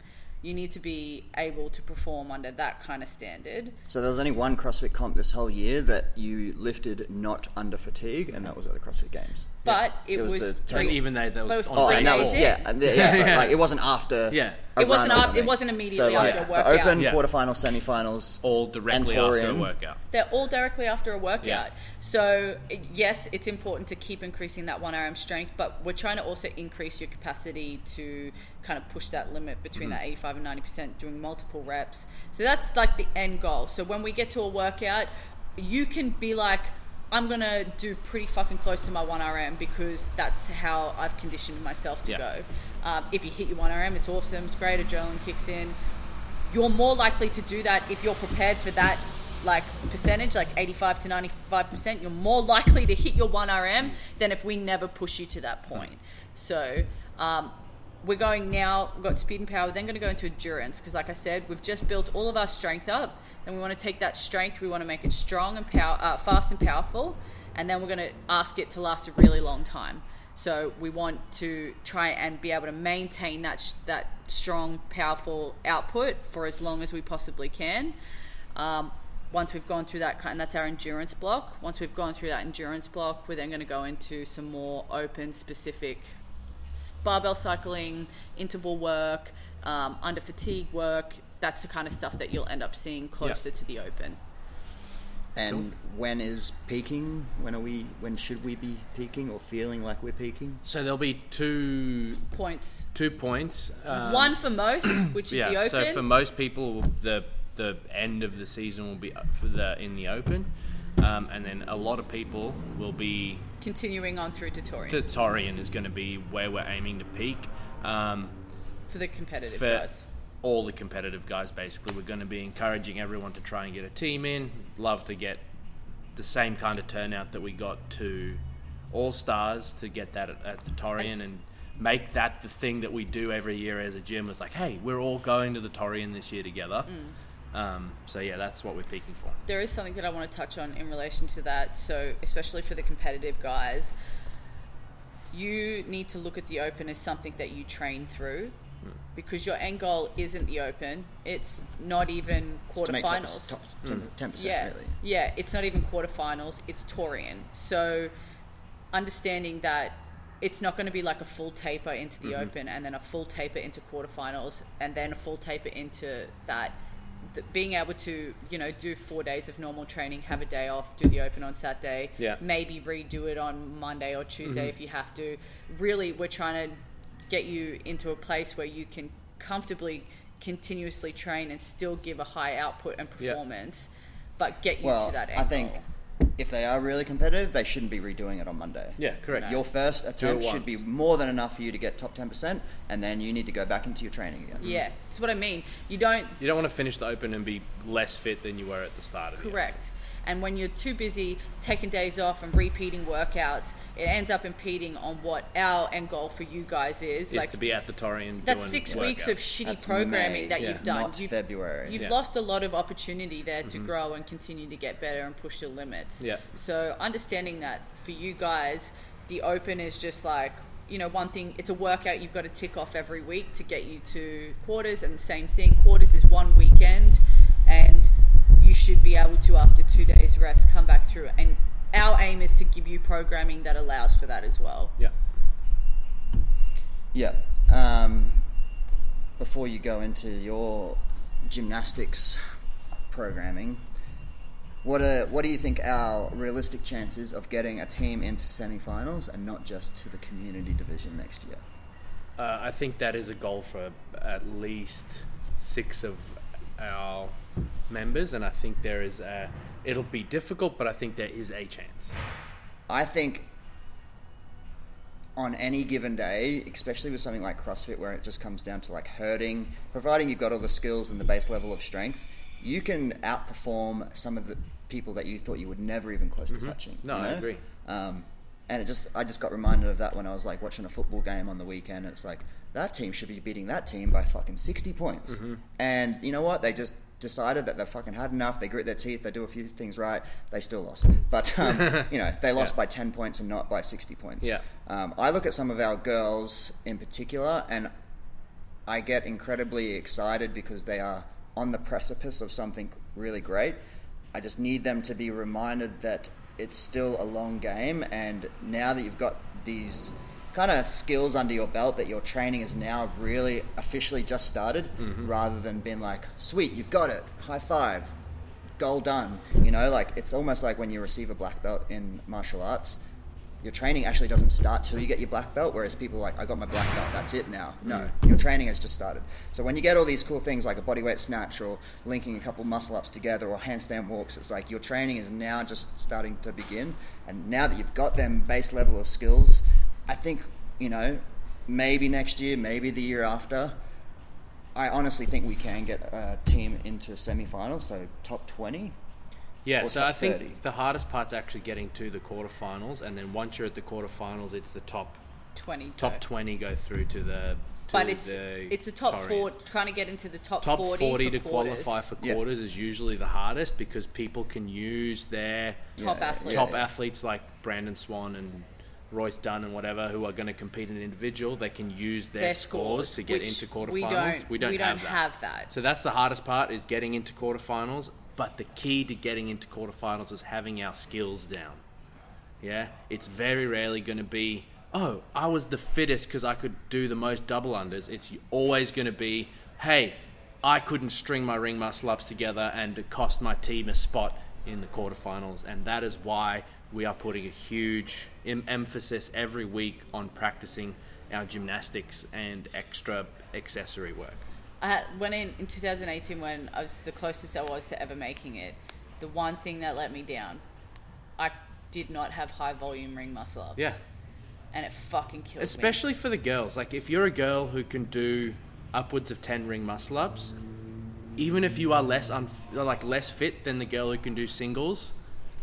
you need to be able to perform under that kind of standard So there was only one CrossFit comp this whole year that you lifted not under fatigue, and that was at the CrossFit Games. but it, It was was, the three, And even though that was was on three Oh, day and that days was yeah, and, yeah, yeah, Yeah. like it wasn't after. Yeah. a It wasn't run or af- it wasn't immediately so, like, after a The open Yeah. quarterfinals, semifinals, all directly after a workout. They're all directly after a workout. Yeah. So, yes, it's important to keep increasing that one RM strength, but we're trying to also increase your capacity to kind of push that limit between Mm-hmm. that 85 and 90% doing multiple reps. So, that's like the end goal. So, when we get to a workout, you can be like, I'm going to do pretty fucking close to my 1RM because that's how I've conditioned myself to Yeah. go. Um, if you hit your 1RM, it's awesome, it's great, adrenaline kicks in you're more likely to do that if you're prepared for that like percentage like 85 to 95% you're more likely to hit your 1rm than if we never push you to that point so um, we're going now we've got speed and power we're then going to go into endurance because like i said we've just built all of our strength up and we want to take that strength we want to make it strong and power, uh, fast and powerful and then we're going to ask it to last a really long time so we want to try and be able to maintain that that strong, powerful output for as long as we possibly can. Um, once we've gone through that, kind, that's our endurance block. Once we've gone through that endurance block, we're then going to go into some more open, specific barbell cycling, interval work, um, under fatigue work. That's the kind of stuff that you'll end up seeing closer to the open. And when is peaking? When are we? When should we be peaking or feeling like we're peaking? So there'll be two Points. two points. Um, One for most, which is yeah. the open. So for most people, the the end of the season will be up for the in the open, um, and then a lot of people will be continuing on through to Torian to Torian is going to be where we're aiming to peak. Um, for the competitive for guys. all the competitive guys, basically, we're going to be encouraging everyone to try and get a team in. Love to get the same kind of turnout that we got to All Stars to get that at, at the Torian and make that the thing that we do every year as a gym. Was like, hey, we're all going to the Torian this year together. Um, so yeah, that's what we're peaking for. there is something that I want to touch on in relation to that. So, especially for the competitive guys, you need to look at the open as something that you train through hmm. because your end goal isn't the open. It's not even To make top- quarterfinals. top hmm. ten percent yeah, really. yeah, it's not even quarterfinals. It's Torian. So, understanding that it's not going to be like a full taper into the mm-hmm. open and then a full taper into quarterfinals and then a full taper into that. Th- being able to, you know, do four days of normal training, have a day off, do the open on Saturday, Yeah. maybe redo it on Monday or Tuesday mm-hmm. if you have to. Really, we're trying to get you into a place where you can comfortably continuously train and still give a high output and Yeah. performance, but get you Well, to that end I think goal. If they are really competitive, they shouldn't be redoing it on Monday. Yeah, correct. Your first attempt should be more than enough for you to get top ten percent, and then you need to go back into your training again. Mm-hmm. Yeah, that's what I mean. You don't You don't want to finish the open and be less fit than you were at the start of the year. correct. And when you're too busy taking days off and repeating workouts, it ends up impeding on what our end goal for you guys is. Is to be at the Torian. that's doing six weeks of shitty That's programming May, that yeah. you've done. Not you've, February. You've Yeah. lost a lot of opportunity there to mm-hmm. grow and continue to get better and push your limits. Yeah. So understanding that for you guys, the open is just like you know one thing. It's a workout you've got to tick off every week to get you to quarters, and the same thing. Quarters is one weekend, and you should be able to after two days rest come back through. And our aim is to give you programming that allows for that as well. Yeah. Yeah. Um, before you go into your gymnastics programming, what are, what do you think our realistic chances of getting a team into semi-finals and not just to the community division next year? Uh, I think that is a goal for at least six of our members, and I think there is a. It'll be difficult, but I think there is a chance. I think on any given day, especially with something like CrossFit where it just comes down to like hurting, providing you've got all the skills and the base level of strength, you can outperform some of the people that you thought you would never even close to touching. Mm-hmm. No, you I agree. Um, and it just, I just got reminded of that when I was like watching a football game on the weekend. And it's like that team should be beating that team by fucking sixty points, Mm-hmm. and you know what? They just decided that they fucking had enough. They grit their teeth. They do a few things right. They still lost, but um, you know they lost Yeah. by ten points and not by sixty points. Yeah. Um, I look at some of our girls in particular, and I get incredibly excited because they are on the precipice of something really great. I just need them to be reminded that it's still a long game, and now that you've got these kind of skills under your belt, that your training is now really officially just started, mm-hmm. rather than being like, "Sweet, you've got it, high five, goal done." You know, like it's almost like when you receive a black belt in martial arts your training actually doesn't start till you get your black belt. Whereas people are like, I got my black belt, that's it now. No, mm-hmm. your training has just started. So when you get all these cool things like a bodyweight snatch or linking a couple muscle ups together or handstand walks, it's like your training is now just starting to begin. And now that you've got them base level of skills, I think you know maybe next year, maybe the year after. I honestly think we can get a team into semi-finals, so top twenty. Yeah, so top I think the hardest part's actually getting to the quarterfinals, and then once you're at the quarterfinals, it's the top Twenty. top though. twenty go through to the. To But it's the it's a top Torian. four. Trying to get into the top, Top 40, forty, for to quarters. qualify for Yeah. quarters is usually the hardest because people can use their top Yeah, athletes. top athletes like Brandon Swan and Royce Dunn and whatever who are going to compete in individual. They can use their, Their scores, to get into quarterfinals. We don't. we don't, we don't have, that. have that. So that's the hardest part is getting into quarterfinals. But the key to getting into quarterfinals is having our skills down. Yeah, it's very rarely going to be, oh, I was the fittest because I could do the most double unders. It's always going to be, hey, I couldn't string my ring muscle ups together and it cost my team a spot in the quarterfinals. And that is why we are putting a huge em- emphasis every week on practicing our gymnastics and extra accessory work. I when in, in 2018, when I was the closest I was to ever making it, the one thing that let me down, I did not have high volume ring muscle ups. Yeah. And it fucking killed me. Especially for the girls. Like, if you're a girl who can do upwards of 10 ring muscle ups, even if you are less un- like less fit than the girl who can do singles,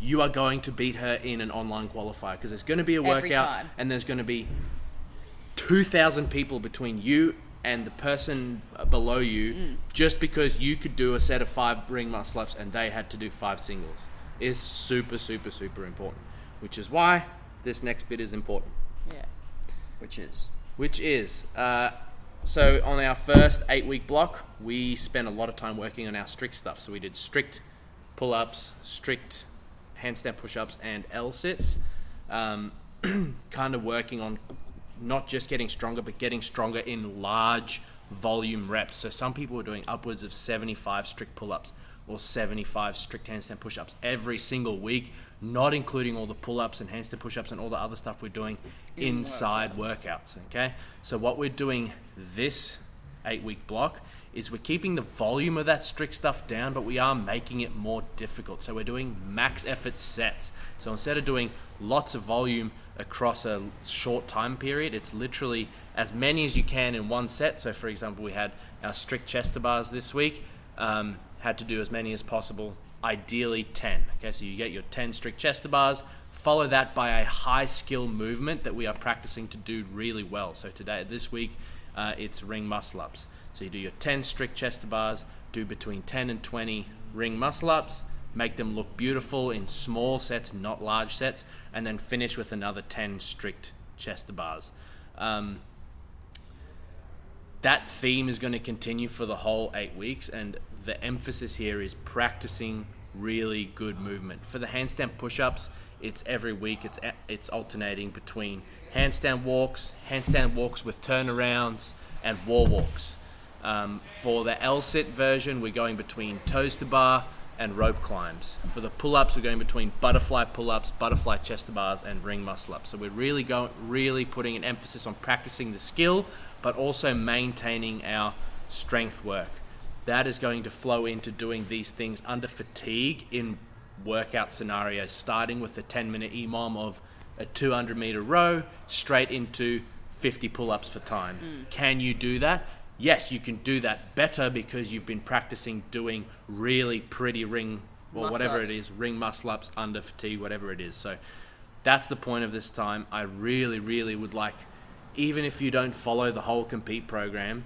you are going to beat her in an online qualifier because there's going to be a workout and there's going to be 2,000 people between you and the person below you Mm. just because you could do a set of five ring muscle ups and they had to do five singles is super, super, super important. Which is why this next bit is important Yeah. Which is which is uh, so on our first eight week block, we spent a lot of time working on our strict stuff. So we did strict pull ups, strict handstand push ups, and L sits. Um, kind of working on not just getting stronger, but getting stronger in large volume reps. So some people are doing upwards of 75 strict pull ups or 75 strict handstand push ups every single week, not including all the pull ups and handstand push ups and all the other stuff we're doing inside workouts. Okay, so what we're doing this eight week block is we're keeping the volume of that strict stuff down, but we are making it more difficult. So we're doing max effort sets. So instead of doing lots of volume across a short time period, it's literally as many as you can in one set. So for example, we had our strict chest bars this week. Um, had to do as many as possible, ideally 10. Okay, so you get your 10 strict chest bars, follow that by a high skill movement that we are practicing to do really well. So today, this week, uh, it's ring muscle ups. So you do your 10 strict chest bars, do between 10 and 20 ring muscle ups, make them look beautiful in small sets, not large sets, and then finish with another 10 strict chest bars. Um, that theme is going to continue for the whole eight weeks, and the emphasis here is practicing really good movement. For the handstand push-ups, it's every week. It's it's alternating between handstand walks, handstand walks with turnarounds, and wall walks. Um, for the L-sit version, we're going between toes to bar and rope climbs. For the pull-ups, we're going between butterfly pull-ups, butterfly chest to bars, and ring muscle-ups. So we're really going, really putting an emphasis on practicing the skill, but also maintaining our strength work. That is going to flow into doing these things under fatigue in workout scenarios, starting with the 10-minute EMOM of a 200 meter row straight into 50 pull ups for time. Can you do that? Yes, you can do that better because you've been practicing doing really pretty ring or whatever it Muscle-ups. is, ring muscle ups under fatigue, whatever it is. So that's the point of this time. I really, really would like, even if you don't follow the whole compete program,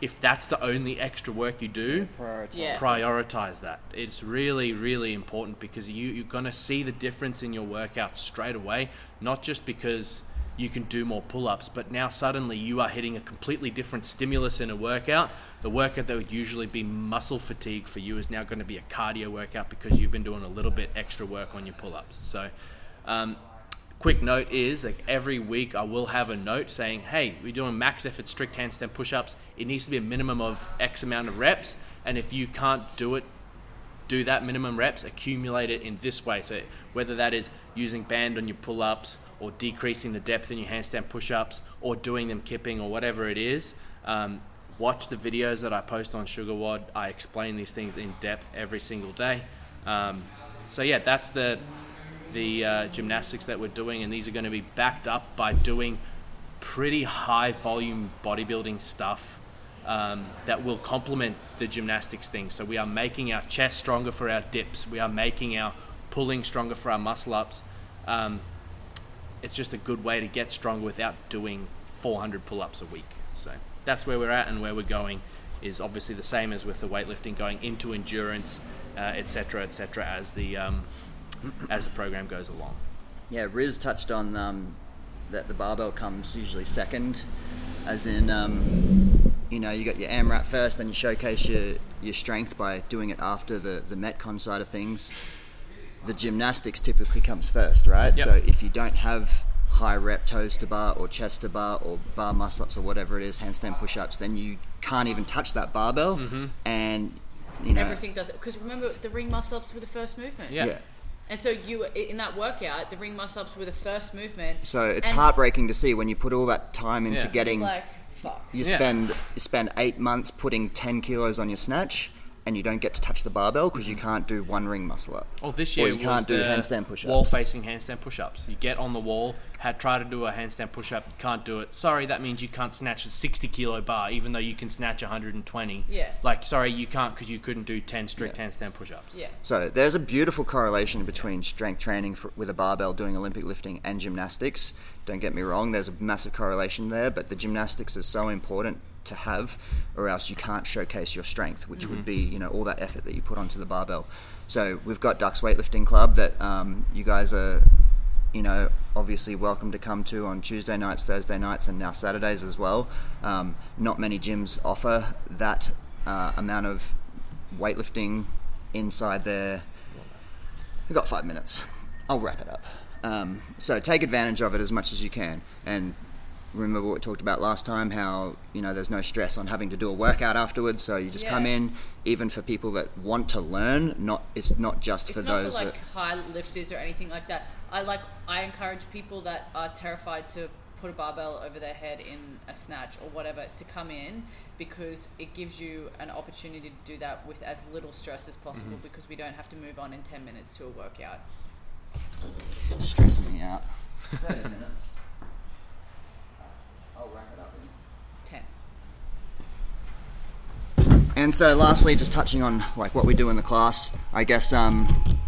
if that's the only extra work you do, Prioritize. Yeah. prioritize that. It's really, really important because you, you're going to see the difference in your workout straight away, not just because you can do more pull ups, but now suddenly you are hitting a completely different stimulus in a workout. The workout that would usually be muscle fatigue for you is now going to be a cardio workout because you've been doing a little bit extra work on your pull ups. So, um, quick note is like every week I will have a note saying, "Hey, we're doing max effort strict handstand push-ups. It needs to be a minimum of X amount of reps, and if you can't do it, do that minimum reps, accumulate it in this way. So whether that is using band on your pull-ups or decreasing the depth in your handstand push-ups or doing them kipping or whatever it is." Um, watch the videos that I post on SugarWOD. I explain these things in depth every single day. Um, so yeah, that's the the uh, gymnastics that we're doing, and these are going to be backed up by doing pretty high volume bodybuilding stuff um, that will complement the gymnastics thing. So we are making our chest stronger for our dips. We are making our pulling stronger for our muscle ups. Um, it's just a good way to get stronger without doing 400 pull-ups a week. So that's where we're at and where we're going is obviously the same as with the weightlifting going into endurance, uh, etc., etc. as the um, as the program goes along. Yeah, Riz touched on um, that the barbell comes usually second, as in, um, you know, you got your AMRAP first, then you showcase your, your strength by doing it after the, the Metcon side of things. The gymnastics typically comes first, right? Yep. So if you don't have high rep toes to bar or chest to bar or bar muscle ups or whatever it is, handstand push ups, then you can't even touch that barbell. Mm-hmm. And, you know, Everything does it because remember the ring muscle ups were the first movement. Yeah. yeah. And so you in that workout, the ring muscle ups were the first movement. So it's heartbreaking to see when you put all that time into Yeah. getting. like fuck. You Yeah. spend you spend eight months putting ten kilos on your snatch, and you don't get to touch the barbell because you mm-hmm. can't do one ring muscle up. Well, this Or year you was can't do the handstand push-ups. Wall-facing handstand push-ups. You get on the wall, had try to do a handstand push-up, you can't do it. Sorry, that means you can't snatch a 60 kilo bar, even though you can snatch 120. Yeah. Like, sorry, you can't because you couldn't do 10 strict handstand push-ups. Yeah. So there's a beautiful correlation between strength training for, with a barbell, doing Olympic lifting, and gymnastics. Don't get me wrong, there's a massive correlation there, but the gymnastics is so important to have, or else you can't showcase your strength, which would be you know all that effort that you put onto the barbell. So we've got Dux Weightlifting Club that um, you guys are, you know, obviously welcome to come to on Tuesday nights, Thursday nights, and now Saturdays as well. Um, not many gyms offer that uh, amount of weightlifting inside their We've got five minutes. I'll wrap it up. Um, so take advantage of it as much as you can. And remember what we talked about last time how, you know, there's no stress on having to do a workout afterwards. So you just come in, even for people that want to learn, not it's not just It's for not those for like high lifters or anything like that. I like I encourage people that are terrified to put a barbell over their head in a snatch or whatever to come in because it gives you an opportunity to do that with as little stress as possible Mm-hmm. because we don't have to move on in 10 minutes to a workout. stressing me out. 30 minutes. I'll wrap it up. in 10. And so, lastly, just touching on like what we do in the class, I guess um,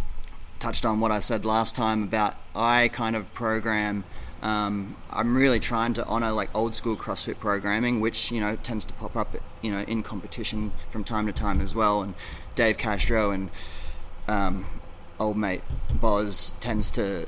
touched on what I said last time about I kind of program. Um, I'm really trying to honor like old school CrossFit programming, which you know tends to pop up, you know, in competition from time to time as well. And Dave Castro and um, old mate Boz tends to,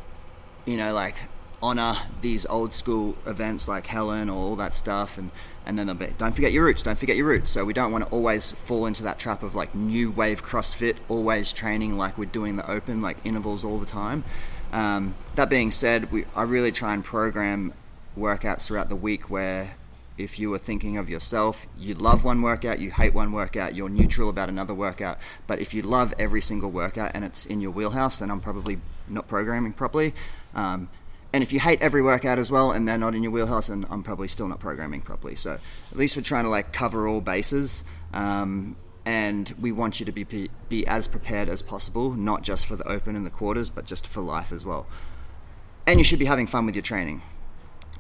you know, like honor these old school events like Helen or all that stuff, and and then they'll be don't forget your roots, don't forget your roots. So we don't want to always fall into that trap of like new wave CrossFit, always training like we're doing the open, like intervals all the time. Um, that being said, we I really try and program workouts throughout the week where if you were thinking of yourself, you love one workout, you hate one workout, you're neutral about another workout. But if you love every single workout and it's in your wheelhouse, then I'm probably not programming properly. Um, and if you hate every workout as well and they're not in your wheelhouse, then I'm probably still not programming properly. So at least we're trying to like cover all bases. Um, and we want you to be be as prepared as possible, not just for the open and the quarters, but just for life as well. and you should be having fun with your training.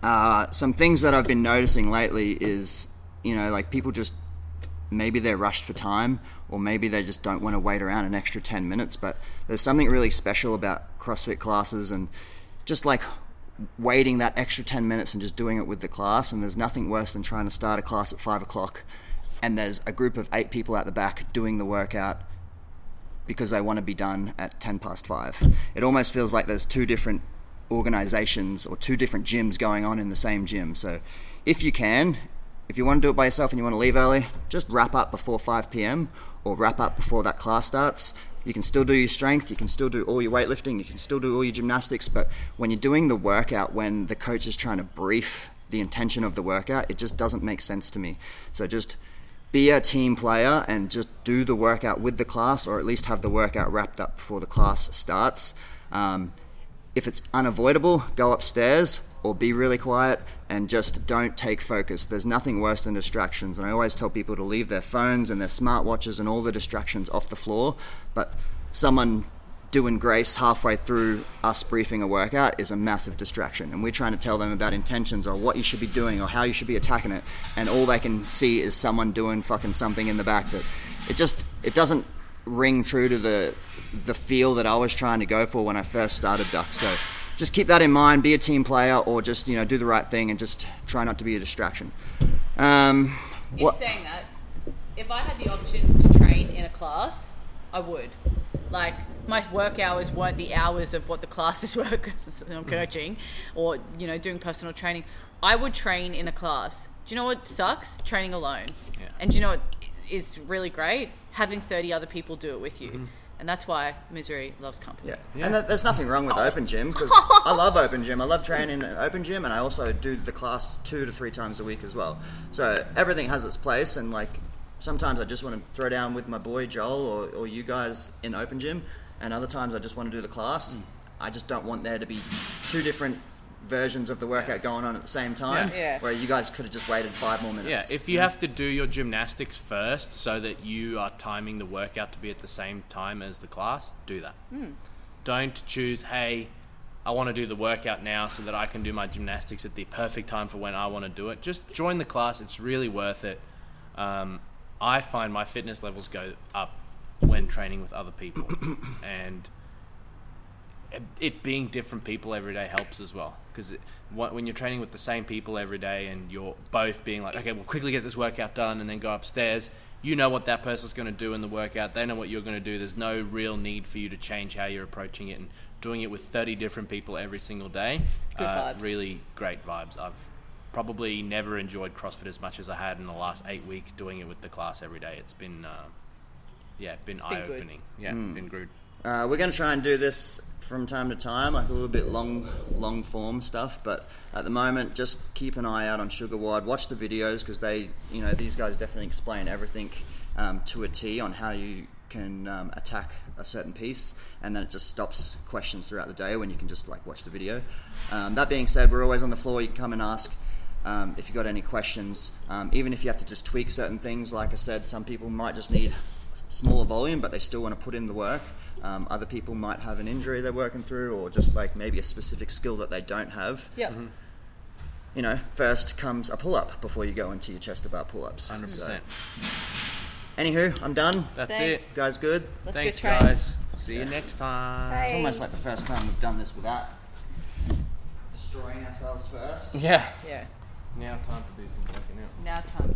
Uh, some things that I've been noticing lately is, you know, like people just maybe they're rushed for time or maybe they just don't want to wait around an extra 10 minutes but there's something really special about crossfit classes and just like waiting that extra 10 minutes and just doing it with the class and there's nothing worse than trying to start a class at 5 o'clock and there's a group of eight people at the back doing the workout because they want to be done at 10 past 5 it almost feels like there's two different organizations or two different gyms going on in the same gym so if you can if you want to do it by yourself and you want to leave early, just wrap up before 5 p.m. or wrap up before that class starts. You can still do your strength, you can still do all your weightlifting, you can still do all your gymnastics, but when you're doing the workout, when the coach is trying to brief the intention of the workout, it just doesn't make sense to me. So just be a team player and just do the workout with the class, or at least have the workout wrapped up before the class starts. Um, if it's unavoidable, go upstairs or be really quiet and just don't take focus. There's nothing worse than distractions. And I always tell people to leave their phones and their smartwatches and all the distractions off the floor. But someone doing grace halfway through us briefing a workout is a massive distraction. And we're trying to tell them about intentions or what you should be doing or how you should be attacking it. And all they can see is someone doing fucking something in the back that it just, it doesn't ring true to the, the feel that I was trying to go for when I first started Dux. So, just keep that in mind. Be a team player, or just you know do the right thing and just try not to be a distraction. Um, In what- saying that, if I had the option to train in a class, I would. Like my work hours weren't the hours of what the classes were. I'm coaching, or you know doing personal training. I would train in a class. Do you know what sucks? Training alone. Yeah. And do you know what is really great? Having 30 other people do it with you. Mm-hmm. And that's why misery loves company. Yeah. Yeah. and th- there's nothing wrong with open gym because I love open gym. I love training in open gym, and I also do the class two to three times a week as well. So everything has its place, and like sometimes I just want to throw down with my boy Joel or, or you guys in open gym, and other times I just want to do the class. Mm. I just don't want there to be two different versions of the workout going on at the same time. Yeah. Yeah. Where you guys could have just waited five more minutes. Yeah, if you have to do your gymnastics first so that you are timing the workout to be at the same time as the class, do that. Don't choose, hey, I want to do the workout now so that I can do my gymnastics at the perfect time for when I want to do it. Just join the class, it's really worth it. Um, I find my fitness levels go up when training with other people. and it- it being different people every day helps as well. Because when you're training with the same people every day and you're both being like okay we'll quickly get this workout done and then go upstairs you know what that person's going to do in the workout. They know what you're going to do. There's no real need for you to change how you're approaching it and doing it with 30 different people every single day. Good uh, vibes. really great vibes. I've probably never enjoyed crossfit as much as i had in the last eight weeks doing it with the class every day. It's been uh, yeah been been eye-opening. Yeah been good Uh, we're going to try and do this from time to time, like a little bit long, long form stuff. But at the moment, just keep an eye out on SugarWOD. Watch the videos because they, you know, these guys definitely explain everything um, to a T on how you can um, attack a certain piece, and then it just stops questions throughout the day when you can just like watch the video. Um, that being said, we're always on the floor. You can come and ask. Um, if you've got any questions, um, even if you have to just tweak certain things, like I said, some people might just need smaller volume, but they still want to put in the work. Um, other people might have an injury they're working through, or just like maybe a specific skill that they don't have. Yep. You know, first comes a pull up before you go into your chest about pull ups. 100% anywho, I'm done. that's Thanks. it You guys good? Let's Thanks, go guys. See you next time. It's almost like the first time we've done this without destroying ourselves first. Yeah. Yeah. Now time to do some working out. Now time.